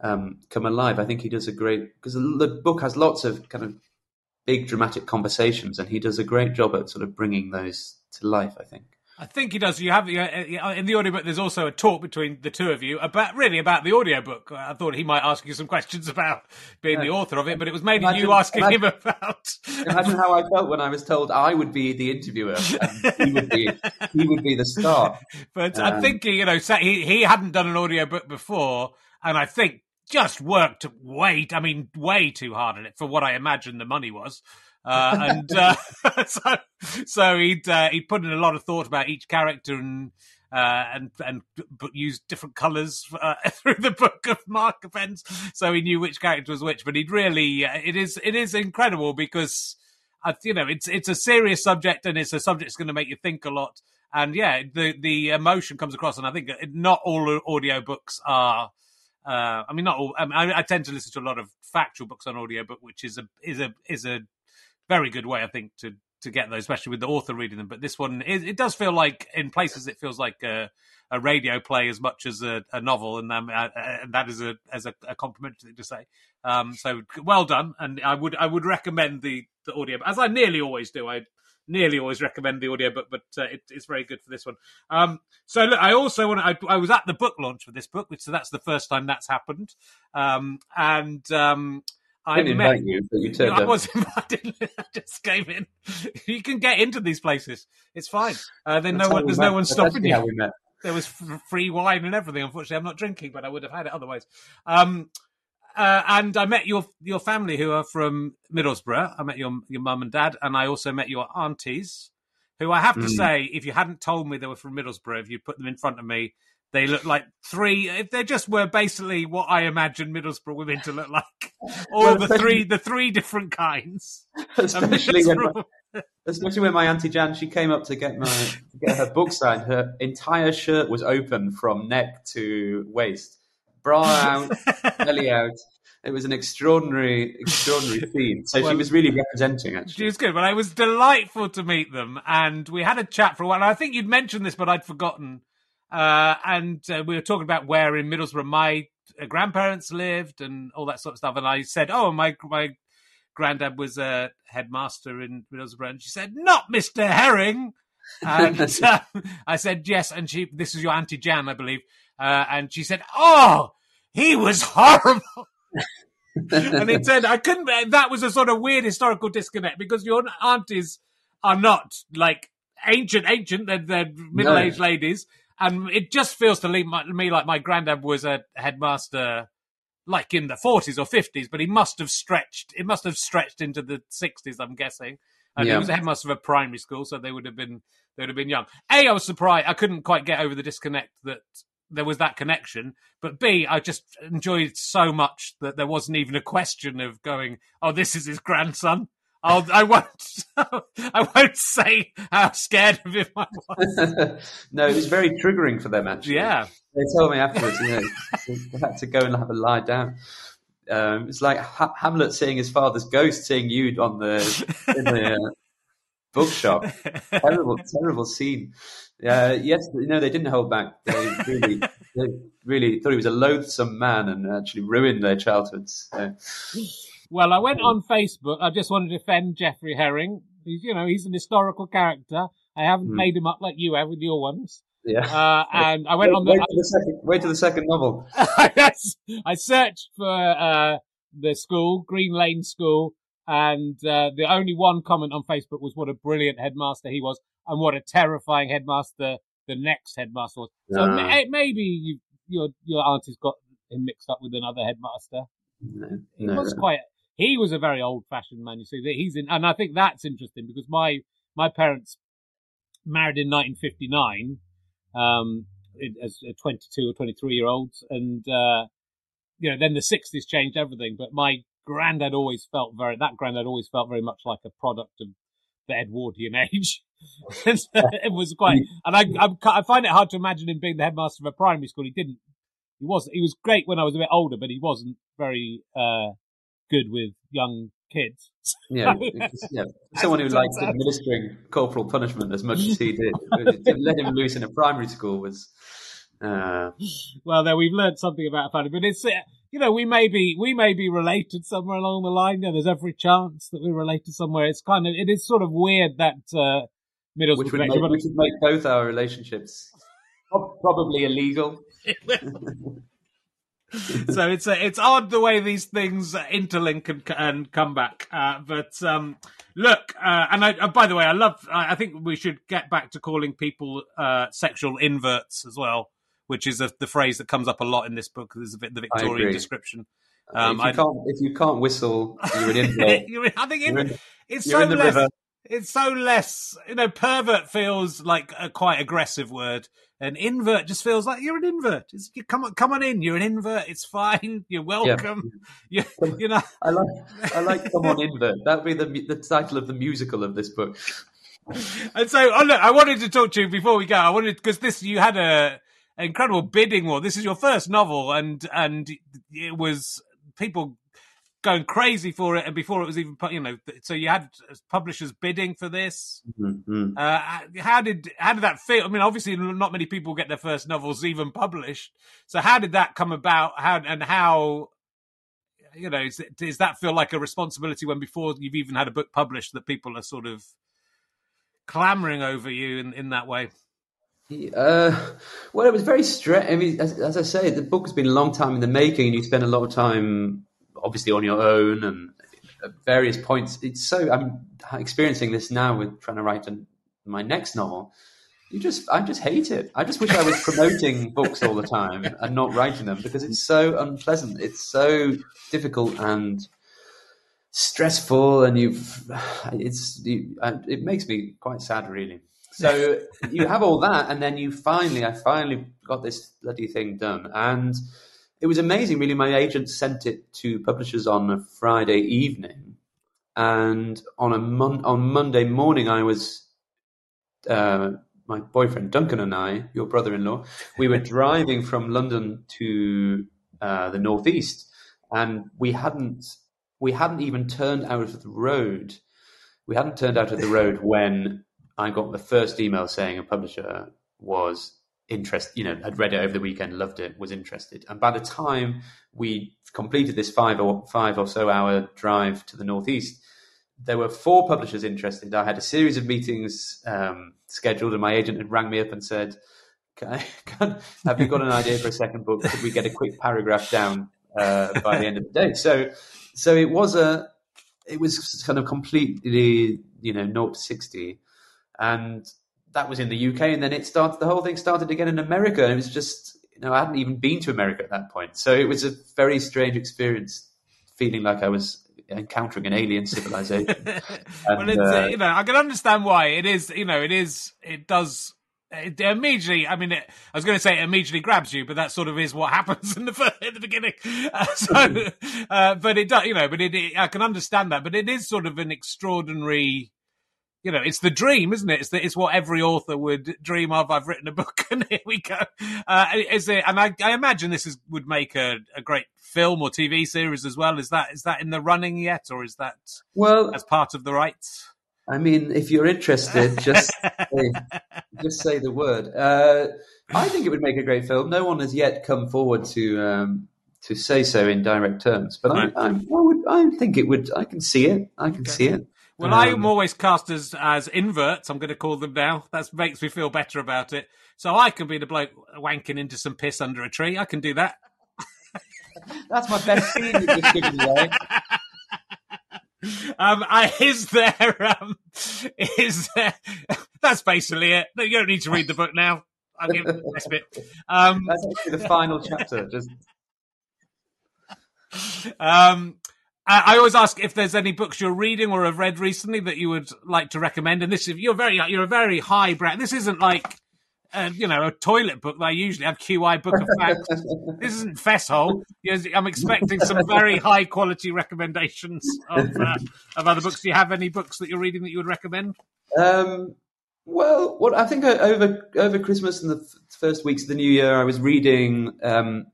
um, come alive. I think he does a great because the book has lots of kind of big dramatic conversations, and he does a great job at sort of bringing those to life. I think. I think he does. You have uh, in the audiobook. There's also a talk between the two of you about really about the audiobook. I thought he might ask you some questions about being the author of it, but it was mainly Imagine- you asking him about. Imagine how I felt when I was told I would be the interviewer and he would be he would be the star. [LAUGHS] But I Um, think he, you know, he he hadn't done an audiobook before, and I think just worked way, I mean, way too hard on it for what I imagined the money was. Uh, [LAUGHS] and uh, [LAUGHS] so, so he'd uh, he'd put in a lot of thought about each character and uh, and and but used different colours uh, [LAUGHS] through the book of Mark pens, so he knew which character was which. But he'd really, uh, it is it is incredible because you know it's it's a serious subject and it's a subject that's going to make you think a lot. And yeah, the the emotion comes across, and I think not all audio books are. Uh, I mean, not all. I, mean, I, I tend to listen to a lot of factual books on audiobook, which is a is a is a very good way, I think, to to get those, especially with the author reading them. But this one, it, it does feel like in places it feels like a, a radio play as much as a, a novel, and, um, uh, and that is a as a, a complimentary thing to say. Um, so well done, and I would I would recommend the the audio as I nearly always do. I nearly always recommend the audiobook, but uh, it, it's very good for this one. Um, so look, I also want to, I, I was at the book launch for this book, which so that's the first time that's happened, um, and um, I didn't met. invite you, but you turned I was [LAUGHS] invited. I just came in. [LAUGHS] You can get into these places. It's fine. Uh, then no one. There's met. no one stopping you how we met. there was f- free wine and everything. Unfortunately, I'm not drinking, but I would have had it otherwise. Um, uh, and I met your your family who are from Middlesbrough. I met your your mum and dad, and I also met your aunties, who I have to Mm. say, if you hadn't told me they were from Middlesbrough, if you put them in front of me, they look like three. If they just were basically what I imagine Middlesbrough women to look like, [LAUGHS] all Well, the three the three different kinds. especially when, Middlesbrough. especially when my auntie Jan she came up to get my to get her book signed. Her entire shirt was open from neck to waist, bra out, belly out. It was an extraordinary, extraordinary [LAUGHS] scene. So she was really representing, actually. She was good, but it was delightful to meet them, and we had a chat for a while. And I think you'd mentioned this, but I'd forgotten. Uh, and uh, we were talking about where in Middlesbrough my uh, grandparents lived and all that sort of stuff. And I said, "Oh, my my granddad was a headmaster in Middlesbrough," and she said, "Not Mister Herring." And [LAUGHS] uh, [LAUGHS] I said, "Yes." And she, this is your auntie Jan, I believe. Uh, and she said, "Oh, he was horrible." [LAUGHS] and it said I couldn't. That was a sort of weird historical disconnect because your aunties are not like ancient, ancient. They're, they're middle-aged ladies, and it just feels to me me like my granddad was a headmaster, like in the forties or fifties, but he must have stretched. It must have stretched into the sixties, I'm guessing. And he was a headmaster of a primary school, so they would have been they would have been young. A, I was surprised. I couldn't quite get over the disconnect that there was that connection. But B, I just enjoyed so much that there wasn't even a question of going, "Oh, this is his grandson." I'll, I won't. [LAUGHS] I won't say how scared of him I was. [LAUGHS] no, it was very triggering for them. Actually, Yeah. They told me afterwards, you know, they had to go and have a lie down. Um, it's like ha- Hamlet seeing his father's ghost, seeing you on the in the uh, bookshop. [LAUGHS] terrible, terrible scene. Uh, yes, no, they didn't hold back. They really, [LAUGHS] they really thought he was a loathsome man and actually ruined their childhoods. So, Well, I went on Facebook. I just want to defend Jeffrey Herring. He's, you know, he's an historical character. I haven't Hmm. made him up like you have with your ones. yeah. Uh, and I went wait, on wait, the. till the second, wait till the second novel. [LAUGHS] Yes, I searched for uh, the school, Green Lane School, and uh, the only one comment on Facebook was what a brilliant headmaster he was, and what a terrifying headmaster the next headmaster was. So Ah. ma- maybe you, your your auntie's got him mixed up with another headmaster. No, He no, was quite. He was a very old-fashioned man. You see, that he's in, and I think that's interesting because my my parents married in 1959 um, as a 22 or 23 year olds, and uh, you know, then the 60s changed everything. But my granddad always felt very that granddad always felt very much like a product of the Edwardian age. And [LAUGHS] it was quite, and I, I'm, I find it hard to imagine him being the headmaster of a primary school. He didn't. He wasn't. He was great when I was a bit older, but he wasn't very uh, good with young kids. Yeah, [LAUGHS] yeah. Someone who it liked administering corporal punishment as much as he did, [LAUGHS] let him loose in a primary school was. Uh, [SIGHS] well, there we've learned something about family, but it's uh, you know we may be we may be related somewhere along the line. Yeah, there's every chance that we're related somewhere. It's kind of it is sort of weird that uh, Middlesbrough which would make, but which would make both our relationships [LAUGHS] probably illegal. [LAUGHS] so it's uh, it's odd the way these things uh, interlink and, and come back. Uh, but um, look, uh, and I, uh, by the way, I love. I, I think we should get back to calling people uh, sexual inverts as well, which is a, the phrase that comes up a lot in this book. There's a bit the Victorian description. Um, if, you I- can't, if you can't whistle, you're an [LAUGHS] invert. You're- I think it, in- it's so less. river. It's so less. You know, pervert feels like a quite aggressive word, and invert just feels like you're an invert. It's, you come on, come on in. You're an invert. It's fine. [LAUGHS] You're welcome. [LAUGHS] You, you know. I like I like come on invert. That'd be the the title of the musical of this book. And so, oh look, I wanted to talk to you before we go. I wanted because this you had a an incredible bidding war. This is your first novel, and and it was people going crazy for it, and before it was even you know. So you had publishers bidding for this. Mhm. Uh, how did how did that feel? I mean, obviously, not many people get their first novels even published. So how did that come about? How and how? You know, is does that feel like a responsibility when before you've even had a book published that people are sort of clamoring over you in, in that way? Uh, well, it was very strange. I mean, as, as I say, the book has been a long time in the making, and you spend a lot of time, obviously, on your own and at various points. It's so I'm experiencing this now with trying to write an, my next novel. You just, I just hate it. I just wish I was promoting [LAUGHS] books all the time and not writing them because it's so unpleasant. It's so difficult and stressful, and you've, it's, you, it makes me quite sad, really. So you have all that, and then you finally, I finally got this bloody thing done, and it was amazing. Really, my agent sent it to publishers on a Friday evening, and on a mon- on Monday morning, I was uh, my boyfriend Duncan and I, your brother-in-law, we were driving from London to uh, the northeast, and we hadn't we hadn't even turned out of the road. We hadn't turned out of the road when I got the first email saying a publisher was interested. You know, had read it over the weekend, loved it, was interested. And by the time we completed this five or five or so hour drive to the northeast, there were four publishers interested. I had a series of meetings um, scheduled, and my agent had rang me up and said, can I, [LAUGHS] can, "Have you got an idea for a second book? Could we get a quick paragraph down uh, by the end of the day?" So, so it was a, it was kind of completely, you know, naught to sixty, and that was in the UK, and then it started. The whole thing started again in America, and it was just, you know, I hadn't even been to America at that point, so it was a very strange experience, feeling like I was encountering an alien civilization. [LAUGHS] [LAUGHS] well, it's, uh, uh, you know, I can understand why it is. You know, it is. It does it immediately. I mean, it, I was going to say it immediately grabs you, but that sort of is what [LAUGHS] happens in the first, in the beginning. Uh, so, uh, but it does, you know, but it, it, I can understand that. But it is sort of an extraordinary. You know, it's the dream, isn't it? It's the, it's what every author would dream of. I've written a book, [LAUGHS] and here we go. Uh, is it? And I, I imagine this is would make a, a great film or TV series as well. Is that is that in the running yet, or is that Well, as part of the rights? I mean, if you're interested, just [LAUGHS] say, just say the word. Uh, I think it would make a great film. No one has yet come forward to um, to say so in direct terms, but Right. I, I, I would. I think it would. I can see it. I can see it. Well, Um, I'm always cast as as inverts. I'm going to call them now. That makes me feel better about it. So I can be the bloke wanking into some piss under a tree. I can do that. [LAUGHS] That's my best scene you've just given away. [LAUGHS] Um, I, is there? Um, is there? [LAUGHS] That's basically it. You don't need to read the book now. I'll give you this bit. Um, That's actually the final chapter. Just Um, I, I always ask if there's any books you're reading or have read recently that you would like to recommend. And this, you're very, you're a very high brand. This isn't like, uh, you know, a toilet book that I usually have. QI Book of Facts. [LAUGHS] this isn't Fesshole. I'm expecting some very high quality recommendations of uh, of other books. Do you have any books that you're reading that you would recommend? Um, well, what I think over over Christmas and the f- first weeks of the new year, I was reading um,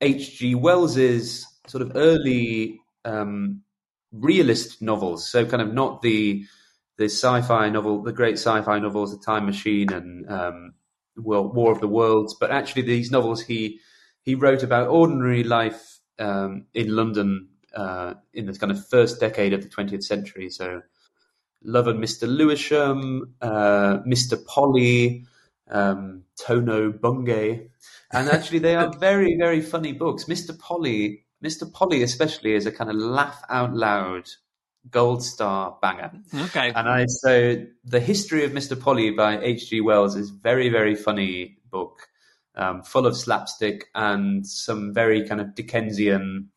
H.G. Wells's sort of early um, realist novels. So, kind of not the the sci-fi novel, the great sci-fi novels, The Time Machine and um, World, War of the Worlds, but actually these novels he he wrote about ordinary life um, in London uh, in the kind of first decade of the 20th century. So. Love and Mr. Lewisham, uh, Mr. Polly, um, Tono Bungay. And actually, they are [LAUGHS] very, very funny books. Mr. Polly, Mr. Polly especially, is a kind of laugh out loud gold star banger. Okay. And I so the history of Mr. Polly by H.G. Wells is very, very funny book, um, full of slapstick and some very kind of Dickensian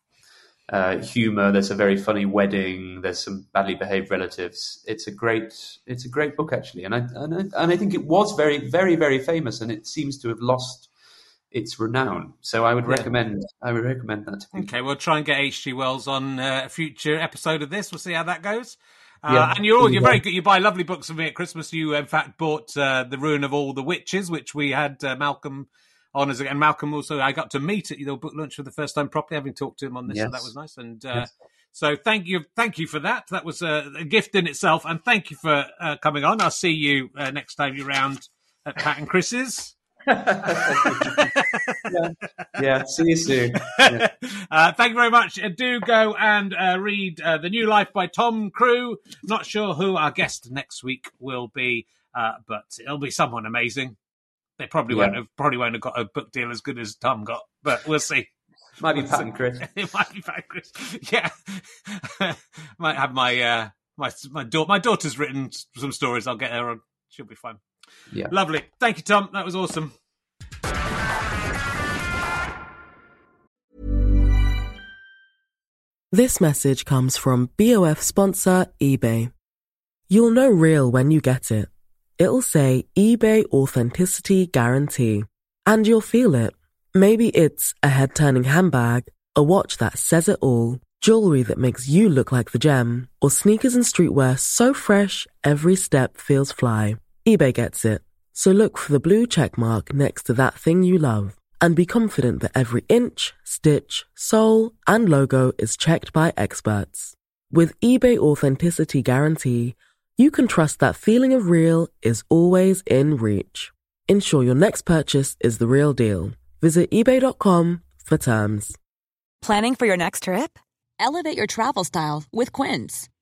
uh, humor. There's a very funny wedding. There's some badly behaved relatives. It's a great, it's a great book actually, and I and I, and I think it was very, very, very famous, and it seems to have lost its renown. So I would recommend, I would recommend that. To. Okay, we'll try and get H.G. Wells on uh, a future episode of this. We'll see how that goes. Uh, Yeah. And you're all, you're very good. You buy lovely books from me at Christmas. You, in fact, bought uh, The Ruin of All the Witches, which we had uh, Malcolm on as and Malcolm also. I got to meet at your book lunch for the first time properly, having talked to him on this, so that was nice. And uh, Yes. so, thank you, thank you for that. That was a, a gift in itself, and thank you for uh, coming on. I'll see you uh, next time you're round at Pat and Chris's. Yeah, see you soon. [LAUGHS] uh, thank you very much. Uh, do go and uh, read uh, The New Life by Tom Crewe. Not sure who our guest next week will be, uh, but it'll be someone amazing. They probably Yeah. won't have probably won't have got a book deal as good as Tom got, but we'll see. [LAUGHS] [LAUGHS] Might be Pat and Chris. it might be fine, Chris. Yeah, might have my uh, my my daughter. My daughter's written some stories. I'll get her on. She'll be fine. Yeah. Lovely. Thank you, Tom. That was awesome. This message comes from BOF sponsor eBay. You'll know real when you get it. It'll say eBay Authenticity Guarantee. And you'll feel it. Maybe it's a head turning handbag, a watch that says it all, jewelry that makes you look like the gem, or sneakers and streetwear so fresh every step feels fly. eBay gets it. So look for the blue check mark next to that thing you love and be confident that every inch, stitch, sole, and logo is checked by experts. With eBay Authenticity Guarantee, you can trust that feeling of real is always in reach. Ensure your next purchase is the real deal. Visit eBay.com for terms. Planning for your next trip? Elevate your travel style with Quince.